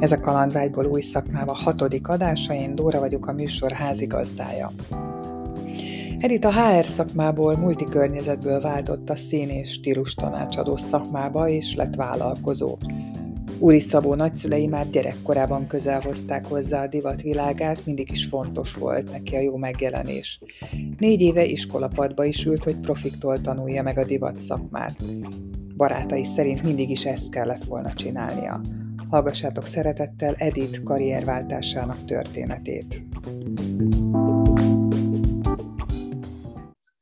Ez a Kalandvágyból új szakmával hatodik adása, én Dóra vagyok a műsor házigazdája. Edith a HR szakmából, multikörnyezetből váltott a szín és stílus tanácsadó szakmába, és lett vállalkozó. Úri Szabó nagyszülei már gyerekkorában közel hozták hozzá a divat világát, mindig is fontos volt neki a jó megjelenés. Négy éve iskolapadba is ült, hogy profiktól tanulja meg a divat szakmát. Barátai szerint mindig is ezt kellett volna csinálnia. Hallgassátok szeretettel Edith karrierváltásának történetét.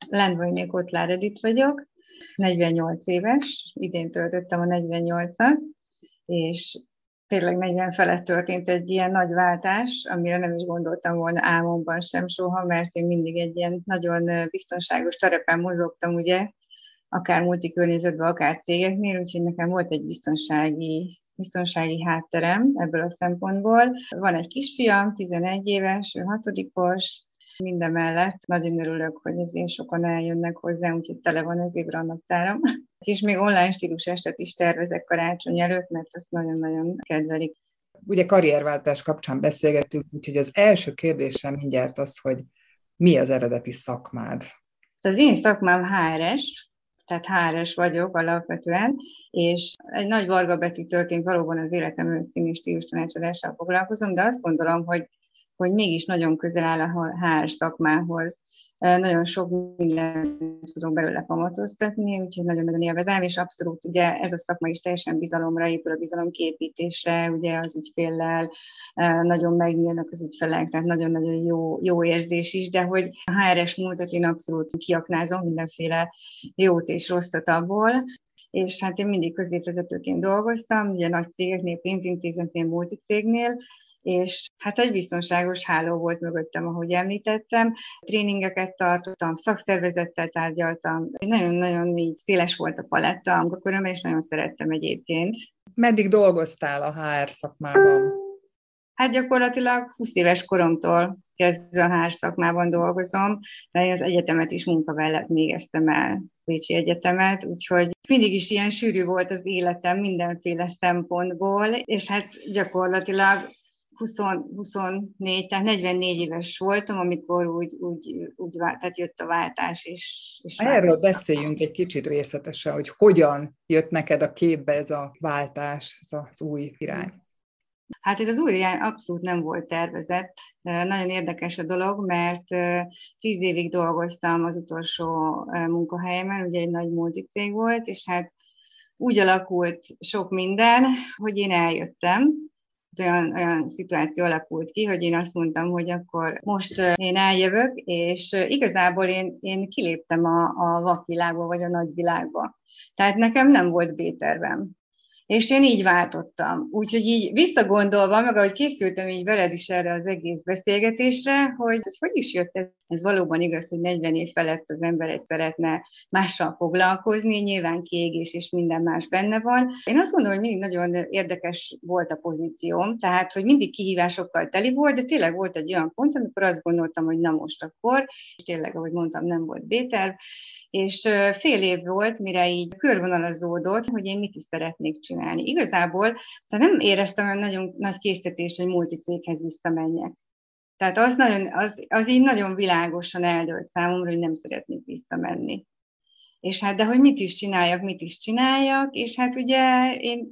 Lendvajné Kotlár Edith vagyok, 48 éves, idén töltöttem a 48-at, és tényleg 40 felett történt egy ilyen nagy váltás, amire nem is gondoltam volna álmomban sem soha, mert én mindig egy ilyen nagyon biztonságos terepen mozogtam, ugye, akár multikörnyezetben, akár cégeknél, úgyhogy nekem volt egy biztonsági biztonsági hátterem ebből a szempontból. Van egy kisfiam, 11 éves, ő hatodikos, Mindemellett nagyon örülök, hogy ezért sokan eljönnek hozzá, úgyhogy tele van az évre a naptáram. És még online stílus estet is tervezek karácsony előtt, mert azt nagyon-nagyon kedvelik. Ugye karrierváltás kapcsán beszélgettünk, úgyhogy az első kérdésem mindjárt az, hogy mi az eredeti szakmád? Az én szakmám HRS, tehát HRS vagyok alapvetően, és egy nagy varga betű történt valóban az életem szín és stílus tanácsadással foglalkozom, de azt gondolom, hogy hogy mégis nagyon közel áll a HR szakmához. Nagyon sok mindent tudunk belőle kamatoztatni, úgyhogy nagyon-nagyon élvezem, és abszolút ugye ez a szakma is teljesen bizalomra épül, a bizalom képítése, ugye az ügyféllel, nagyon megnyílnak az ügyfelek, tehát nagyon-nagyon jó, jó érzés is, de hogy a HR-es múltat én abszolút kiaknázom mindenféle jót és rosszat abból, és hát én mindig középvezetőként dolgoztam, ugye nagy cégeknél, pénzintézetnél, multicégnél, és hát egy biztonságos háló volt mögöttem, ahogy említettem. Tréningeket tartottam, szakszervezettel tárgyaltam, nagyon-nagyon így széles volt a paletta a munkaköröm, és nagyon szerettem egyébként. Meddig dolgoztál a HR szakmában? Hát gyakorlatilag 20 éves koromtól kezdve a HR szakmában dolgozom, de én az egyetemet is munka mellett végeztem el, Pécsi Egyetemet, úgyhogy mindig is ilyen sűrű volt az életem mindenféle szempontból, és hát gyakorlatilag 20, 24, tehát 44 éves voltam, amikor úgy, úgy, úgy tehát jött a váltás. És, és Erről váltottam. beszéljünk egy kicsit részletesen, hogy hogyan jött neked a képbe ez a váltás, ez az új irány. Hát ez az új irány abszolút nem volt tervezett. Nagyon érdekes a dolog, mert tíz évig dolgoztam az utolsó munkahelyemen, ugye egy nagy multicég volt, és hát úgy alakult sok minden, hogy én eljöttem, olyan, olyan szituáció alakult ki, hogy én azt mondtam, hogy akkor most én eljövök, és igazából én, én kiléptem a, a vakvilágba, vagy a nagyvilágba. Tehát nekem nem volt B-tervem. És én így váltottam. Úgyhogy így visszagondolva, meg ahogy készültem így veled is erre az egész beszélgetésre, hogy hogy, hogy is jött ez. Ez valóban igaz, hogy 40 év felett az ember egy szeretne mással foglalkozni, nyilván kiégés és minden más benne van. Én azt gondolom, hogy mindig nagyon érdekes volt a pozícióm, tehát, hogy mindig kihívásokkal teli volt, de tényleg volt egy olyan pont, amikor azt gondoltam, hogy na most akkor, és tényleg, ahogy mondtam, nem volt B-terv, és fél év volt, mire így körvonalazódott, hogy én mit is szeretnék csinálni. Igazából tehát nem éreztem olyan nagyon nagy készítést, hogy multicéghez visszamenjek. Tehát az, nagyon, az, az így nagyon világosan eldőlt számomra, hogy nem szeretnék visszamenni. És hát, de hogy mit is csináljak, mit is csináljak, és hát ugye én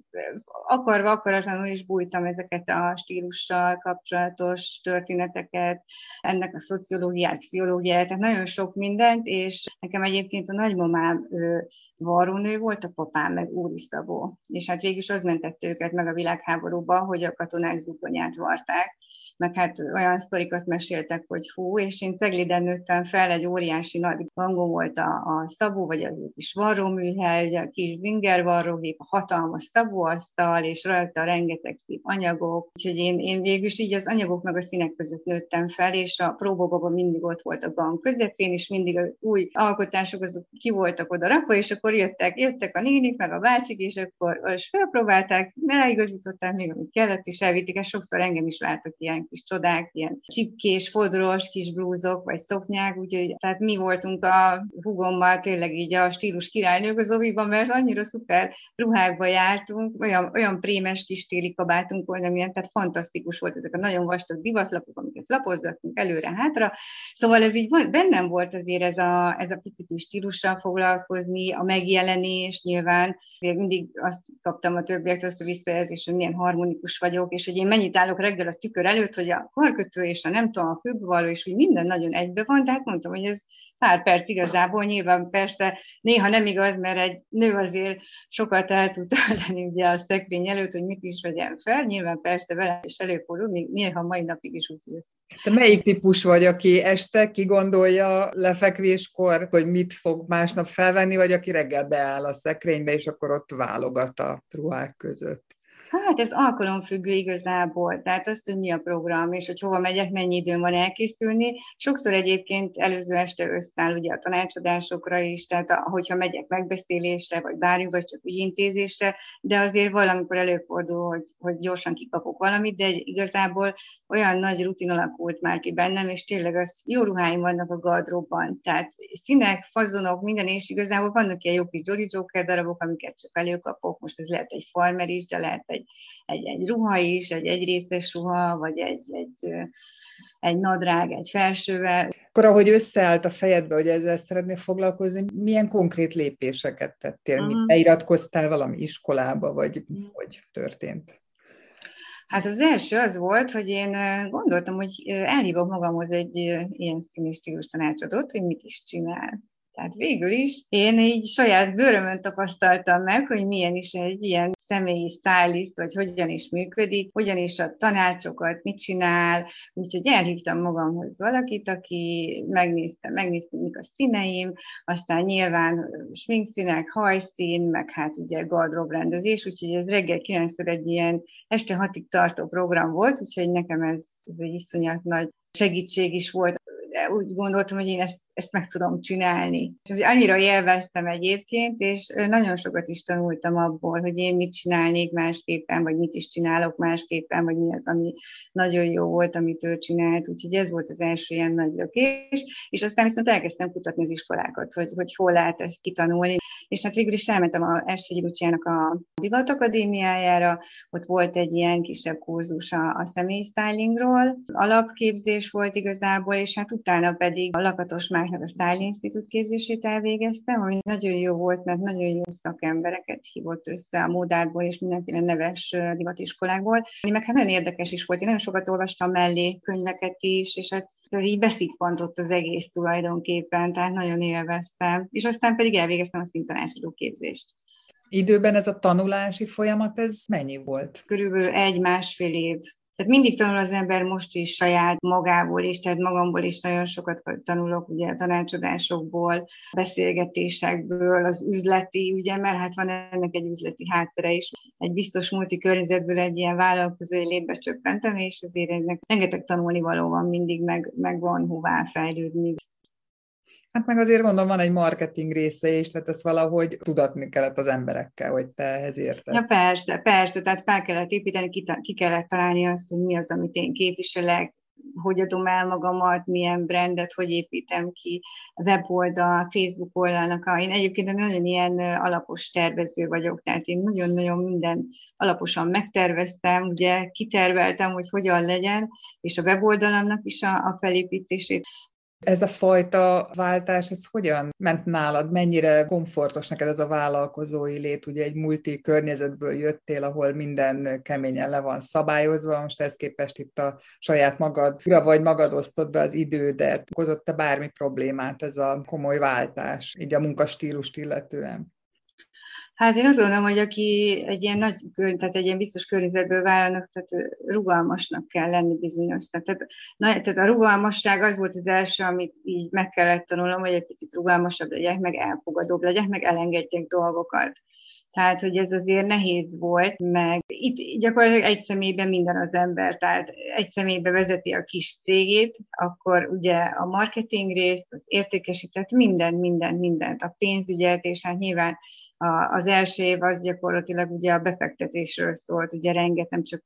akarva, akaratlanul is bújtam ezeket a stílussal kapcsolatos történeteket, ennek a szociológiát, pszichológiát, tehát nagyon sok mindent, és nekem egyébként a nagymamám ő, varrónő volt, a papám meg Úri Szabó. És hát végül is az mentette őket meg a világháborúba, hogy a katonák zubonyát varták, meg hát olyan sztorikat meséltek, hogy hú, és én Cegliden nőttem fel, egy óriási nagy hangom volt a, a szabó, vagy a kis varróműhely, a kis zinger varrógép, a hatalmas szabóasztal, és rajta rengeteg szép anyagok, úgyhogy én, én végül is így az anyagok meg a színek között nőttem fel, és a próbababa mindig ott volt a bank közepén, és mindig az új alkotások azok ki voltak oda rakva, és akkor jöttek, jöttek a nénik, meg a bácsik, és akkor és felpróbálták, eligazították még, amit kellett, és elvitték, és sokszor engem is láttak ilyen kis csodák, ilyen csipkés, fodros kis blúzok, vagy szoknyák, úgyhogy tehát mi voltunk a hugommal tényleg így a stílus királynők az oviban, mert annyira szuper ruhákba jártunk, olyan, olyan prémes kis téli kabátunk volt, amilyen, tehát fantasztikus volt ezek a nagyon vastag divatlapok, amiket lapozgattunk előre-hátra. Szóval ez így bennem volt azért ez a, ez a picit is stílussal foglalkozni, a megjelenés nyilván. Azért mindig azt kaptam a többiektől azt a visszajelzést, hogy milyen harmonikus vagyok, és hogy én mennyit állok reggel a tükör előtt, hogy a karkötő és a nem tudom, a főbvaló, és hogy minden nagyon egybe van, de hát mondtam, hogy ez pár perc igazából, nyilván persze néha nem igaz, mert egy nő azért sokat el tud tölteni ugye a szekrény előtt, hogy mit is vegyen fel, nyilván persze vele is előfordul, még néha mai napig is úgy ez. Te melyik típus vagy, aki este kigondolja lefekvéskor, hogy mit fog másnap felvenni, vagy aki reggel beáll a szekrénybe, és akkor ott válogat a ruhák között? Hát ez alkalomfüggő igazából, tehát azt, hogy mi a program, és hogy hova megyek, mennyi időm van elkészülni. Sokszor egyébként előző este összeáll ugye a tanácsadásokra is, tehát hogyha megyek megbeszélésre, vagy bármi, vagy csak úgy intézésre, de azért valamikor előfordul, hogy, hogy gyorsan kikapok valamit, de igazából olyan nagy rutin alakult már ki bennem, és tényleg az jó ruháim vannak a gardróbban. Tehát színek, fazonok, minden, és igazából vannak ilyen jó kis Jolly Joker darabok, amiket csak előkapok, most ez lehet egy farmer is, de lehet egy, egy, egy ruha is, egy egyrészes ruha, vagy egy, egy, egy nadrág, egy felsővel. Akkor ahogy összeállt a fejedbe, hogy ezzel szeretnél foglalkozni, milyen konkrét lépéseket tettél? Uh-huh. Beiratkoztál valami iskolába, vagy uh-huh. hogy történt? Hát az első az volt, hogy én gondoltam, hogy elhívok magamhoz egy ilyen színi stílus tanácsadót, hogy mit is csinál. Tehát végül is én így saját bőrömön tapasztaltam meg, hogy milyen is egy ilyen személyi stylist, vagy hogyan is működik, hogyan is a tanácsokat, mit csinál, úgyhogy elhívtam magamhoz valakit, aki megnézte, megnézte, mik a színeim, aztán nyilván sminkszínek, hajszín, meg hát ugye gardróbrendezés, úgyhogy ez reggel 9 egy ilyen este hatig tartó program volt, úgyhogy nekem ez, ez egy iszonyat nagy segítség is volt. De úgy gondoltam, hogy én ezt, ezt meg tudom csinálni. Ez annyira élveztem egyébként, és nagyon sokat is tanultam abból, hogy én mit csinálnék másképpen, vagy mit is csinálok másképpen, vagy mi az, ami nagyon jó volt, amit ő csinált. Úgyhogy ez volt az első ilyen nagy lökés, és aztán viszont elkezdtem kutatni az iskolákat, hogy, hogy hol lehet ezt kitanulni. És hát végül is elmentem a Ersegyi Luciának a Divat Akadémiájára, ott volt egy ilyen kisebb kurzus a, a személysztylingról, alapképzés volt igazából, és hát utána pedig a Lakatos Márknak a Style Institute képzését elvégeztem, ami nagyon jó volt, mert nagyon jó szakembereket hívott össze a módákból és mindenféle neves divatiskolákból. Meg hát nagyon érdekes is volt, én nagyon sokat olvastam mellé könyveket is, és hát ez így beszippantott az egész tulajdonképpen, tehát nagyon élveztem. És aztán pedig elvégeztem a szintanácsadó képzést. Időben ez a tanulási folyamat, ez mennyi volt? Körülbelül egy-másfél év. Tehát mindig tanul az ember most is saját magából is, tehát magamból is nagyon sokat tanulok, ugye a tanácsadásokból, beszélgetésekből, az üzleti, ugye, mert hát van ennek egy üzleti háttere is. Egy biztos multi környezetből egy ilyen vállalkozói létbe csöppentem, és azért ennek rengeteg tanulni való van mindig, meg, meg van hová fejlődni. Hát meg azért gondolom van egy marketing része is, tehát ezt valahogy tudatni kellett az emberekkel, hogy te ehhez értesz. Ja persze, persze, tehát fel kellett építeni, ki, ki kellett találni azt, hogy mi az, amit én képviselek, hogy adom el magamat, milyen brandet, hogy építem ki, weboldal, Facebook oldalnak. Én egyébként nagyon ilyen alapos tervező vagyok, tehát én nagyon-nagyon minden alaposan megterveztem, ugye kiterveltem, hogy hogyan legyen, és a weboldalamnak is a, a felépítését ez a fajta váltás, ez hogyan ment nálad? Mennyire komfortos neked ez a vállalkozói lét? Ugye egy multi környezetből jöttél, ahol minden keményen le van szabályozva, most ezt képest itt a saját magad, ura vagy magad osztod be az idődet. Okozott-e bármi problémát ez a komoly váltás, így a munkastílust illetően? Hát én azt gondolom, hogy aki egy ilyen nagy, tehát egy ilyen biztos környezetből vállalnak, tehát rugalmasnak kell lenni bizonyos. Tehát, na, tehát a rugalmasság az volt az első, amit így meg kellett tanulnom, hogy egy picit rugalmasabb legyek, meg elfogadóbb legyek, meg elengedjek dolgokat. Tehát, hogy ez azért nehéz volt, meg itt gyakorlatilag egy személyben minden az ember, tehát egy személybe vezeti a kis cégét, akkor ugye a marketing részt, az értékesített minden, minden, mindent, a pénzügyet, és hát nyilván a, az első év az gyakorlatilag ugye a befektetésről szólt, ugye rengeteg csak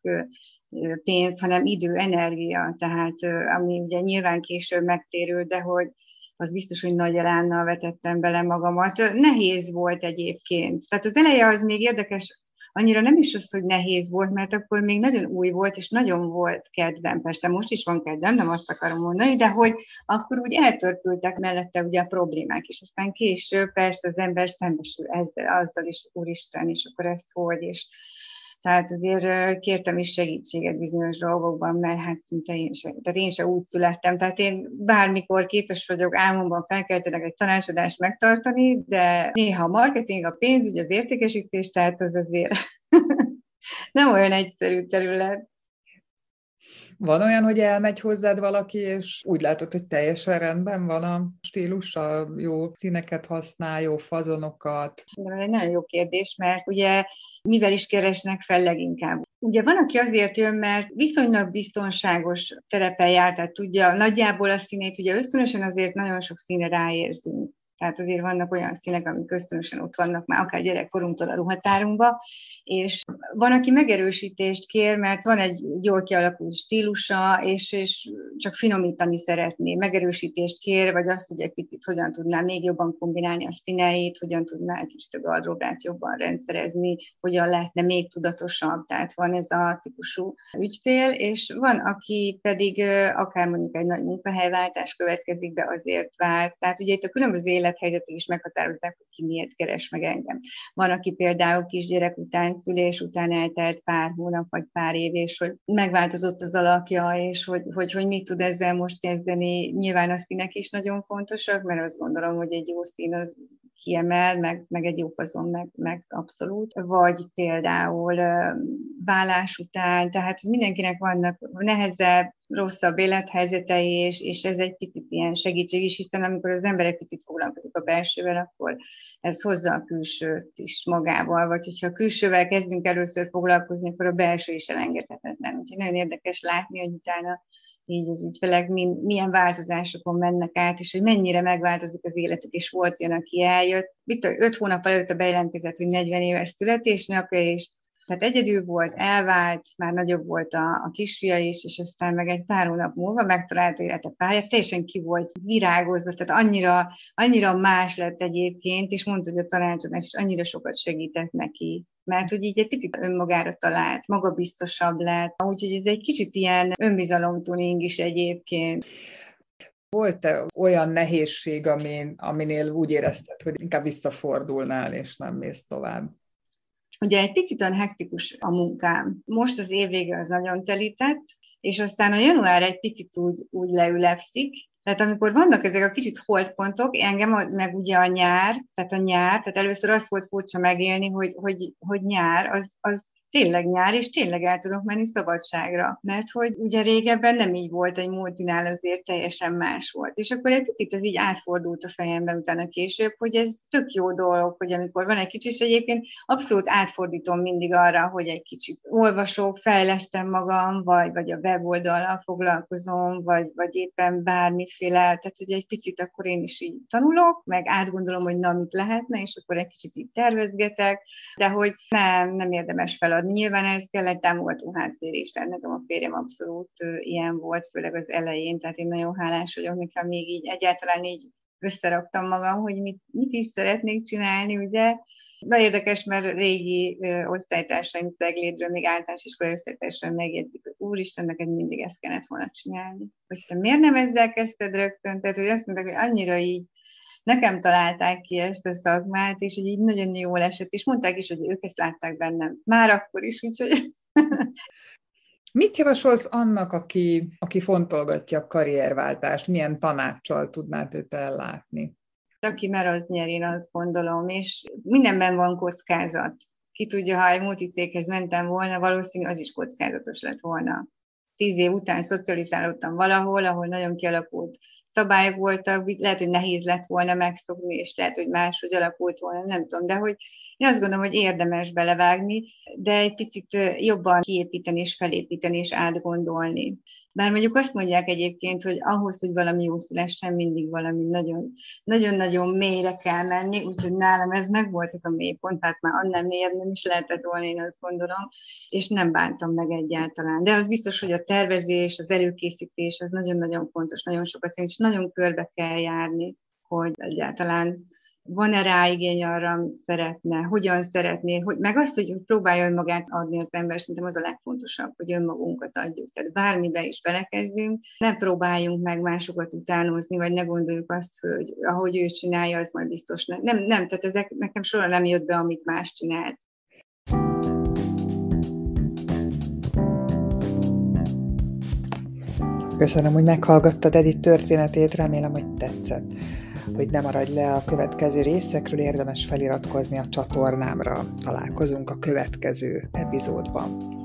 pénz, hanem idő, energia, tehát ami ugye nyilván később megtérül, de hogy az biztos, hogy nagy elánnal vetettem bele magamat. Nehéz volt egyébként. Tehát az eleje az még érdekes, annyira nem is az, hogy nehéz volt, mert akkor még nagyon új volt, és nagyon volt kedvem. Persze most is van kedvem, nem azt akarom mondani, de hogy akkor úgy eltörpültek mellette ugye a problémák, és aztán később persze az ember szembesül ezzel, azzal is, úristen, és akkor ezt hogy, és tehát azért kértem is segítséget bizonyos dolgokban, mert hát szinte én sem, tehát én sem úgy születtem. Tehát én bármikor képes vagyok álmomban felkeltenek egy tanácsadást megtartani, de néha a marketing, a pénzügy, az értékesítés, tehát az azért nem olyan egyszerű terület. Van olyan, hogy elmegy hozzád valaki, és úgy látod, hogy teljesen rendben van a stílusa, jó színeket használ, jó fazonokat? Ez egy nagyon jó kérdés, mert ugye mivel is keresnek fel leginkább. Ugye van, aki azért jön, mert viszonylag biztonságos terepen jár, tehát tudja nagyjából a színét, ugye ösztönösen azért nagyon sok színe ráérzünk. Tehát azért vannak olyan színek, amik köztönösen ott vannak már akár gyerekkorunktól a ruhatárunkba, és van, aki megerősítést kér, mert van egy jól kialakult stílusa, és, és csak finomítani szeretné, megerősítést kér, vagy azt, hogy egy picit hogyan tudná még jobban kombinálni a színeit, hogyan tudná egy kicsit a gardróbát jobban rendszerezni, hogyan lehetne még tudatosabb, tehát van ez a típusú ügyfél, és van, aki pedig akár mondjuk egy nagy munkahelyváltás következik be, azért vált. Tehát ugye itt a különböző élethelyzetek is meghatározzák, hogy ki miért keres meg engem. Van, aki például kisgyerek után szülés után eltelt pár hónap vagy pár év, és hogy megváltozott az alakja, és hogy, hogy, hogy mit tud ezzel most kezdeni. Nyilván a színek is nagyon fontosak, mert azt gondolom, hogy egy jó szín az kiemel, meg, meg egy jó fazon, meg, meg abszolút. Vagy például vállás után, tehát mindenkinek vannak nehezebb, rosszabb élethelyzetei, és, és ez egy picit ilyen segítség is, hiszen amikor az ember egy picit foglalkozik a belsővel, akkor ez hozza a külsőt is magával, vagy hogyha a külsővel kezdünk először foglalkozni, akkor a belső is elengedhetetlen. Úgyhogy nagyon érdekes látni, hogy utána így az ügyfelek milyen változásokon mennek át, és hogy mennyire megváltozik az életük, és volt olyan, aki eljött, itt öt hónap előtt a bejelentkezett, hogy 40 éves születésnapja, és tehát egyedül volt, elvált, már nagyobb volt a, a kisfia is, és aztán meg egy pár hónap múlva megtalálta élete pálya, teljesen ki volt virágozott, tehát annyira, annyira más lett egyébként, és mondta, hogy a tanácsadás is annyira sokat segített neki mert hogy így egy picit önmagára talált, magabiztosabb lett, úgyhogy ez egy kicsit ilyen önbizalomtuning is egyébként. Volt-e olyan nehézség, amin, aminél úgy érezted, hogy inkább visszafordulnál, és nem mész tovább? Ugye egy picit olyan hektikus a munkám. Most az év vége az nagyon telített, és aztán a január egy picit úgy, úgy leülepszik, tehát amikor vannak ezek a kicsit holdpontok, engem meg ugye a nyár, tehát a nyár, tehát először azt volt furcsa megélni, hogy, hogy, hogy nyár, az, az tényleg nyár, és tényleg el tudok menni szabadságra. Mert hogy ugye régebben nem így volt, egy multinál azért teljesen más volt. És akkor egy picit ez így átfordult a fejemben utána később, hogy ez tök jó dolog, hogy amikor van egy kicsit, és egyébként abszolút átfordítom mindig arra, hogy egy kicsit olvasok, fejlesztem magam, vagy, vagy a weboldallal foglalkozom, vagy, vagy éppen bármiféle, tehát hogy egy picit akkor én is így tanulok, meg átgondolom, hogy na, mit lehetne, és akkor egy kicsit így tervezgetek, de hogy nem, nem érdemes feladni marad. Nyilván ez kell egy támogató háttér is, tehát nekem a férjem abszolút ilyen volt, főleg az elején, tehát én nagyon hálás vagyok, nekem még így egyáltalán így összeraktam magam, hogy mit, mit is szeretnék csinálni, ugye. De érdekes, mert régi ö, osztálytársaim Ceglédről, még általános iskolai osztálytársaim megjegyzik, hogy úristen, neked mindig ezt kellett volna csinálni. Hogy te miért nem ezzel kezdted rögtön? Tehát, hogy azt mondták, hogy annyira így nekem találták ki ezt a szakmát, és így nagyon jól esett, és mondták is, hogy ők ezt látták bennem már akkor is, úgyhogy... Mit javasolsz annak, aki, aki fontolgatja a karrierváltást? Milyen tanácssal tudnád őt ellátni? Aki mer, az nyer, én azt gondolom, és mindenben van kockázat. Ki tudja, ha egy multicéghez mentem volna, valószínű az is kockázatos lett volna. Tíz év után szocializálódtam valahol, ahol nagyon kialakult szabályok voltak, lehet, hogy nehéz lett volna megszokni, és lehet, hogy máshogy alakult volna, nem tudom, de hogy én azt gondolom, hogy érdemes belevágni, de egy picit jobban kiépíteni és felépíteni és átgondolni. Bár mondjuk azt mondják egyébként, hogy ahhoz, hogy valami jó szülessen, mindig valami nagyon-nagyon mélyre kell menni, úgyhogy nálam ez meg volt ez a mélypont, tehát már annál mélyebb nem is lehetett volna, én azt gondolom, és nem bántam meg egyáltalán. De az biztos, hogy a tervezés, az előkészítés, az nagyon-nagyon fontos, nagyon sokat és nagyon körbe kell járni, hogy egyáltalán van-e rá igény arra, szeretne, hogyan szeretné, hogy, meg azt, hogy próbálja önmagát adni az ember, szerintem az a legfontosabb, hogy önmagunkat adjuk. Tehát bármibe is belekezdünk, ne próbáljunk meg másokat utánozni, vagy ne gondoljuk azt, hogy ahogy ő csinálja, az majd biztos nem. Nem, nem tehát ezek nekem soha nem jött be, amit más csinált. Köszönöm, hogy meghallgattad Edith történetét, remélem, hogy tetszett hogy ne maradj le a következő részekről, érdemes feliratkozni a csatornámra. Találkozunk a következő epizódban.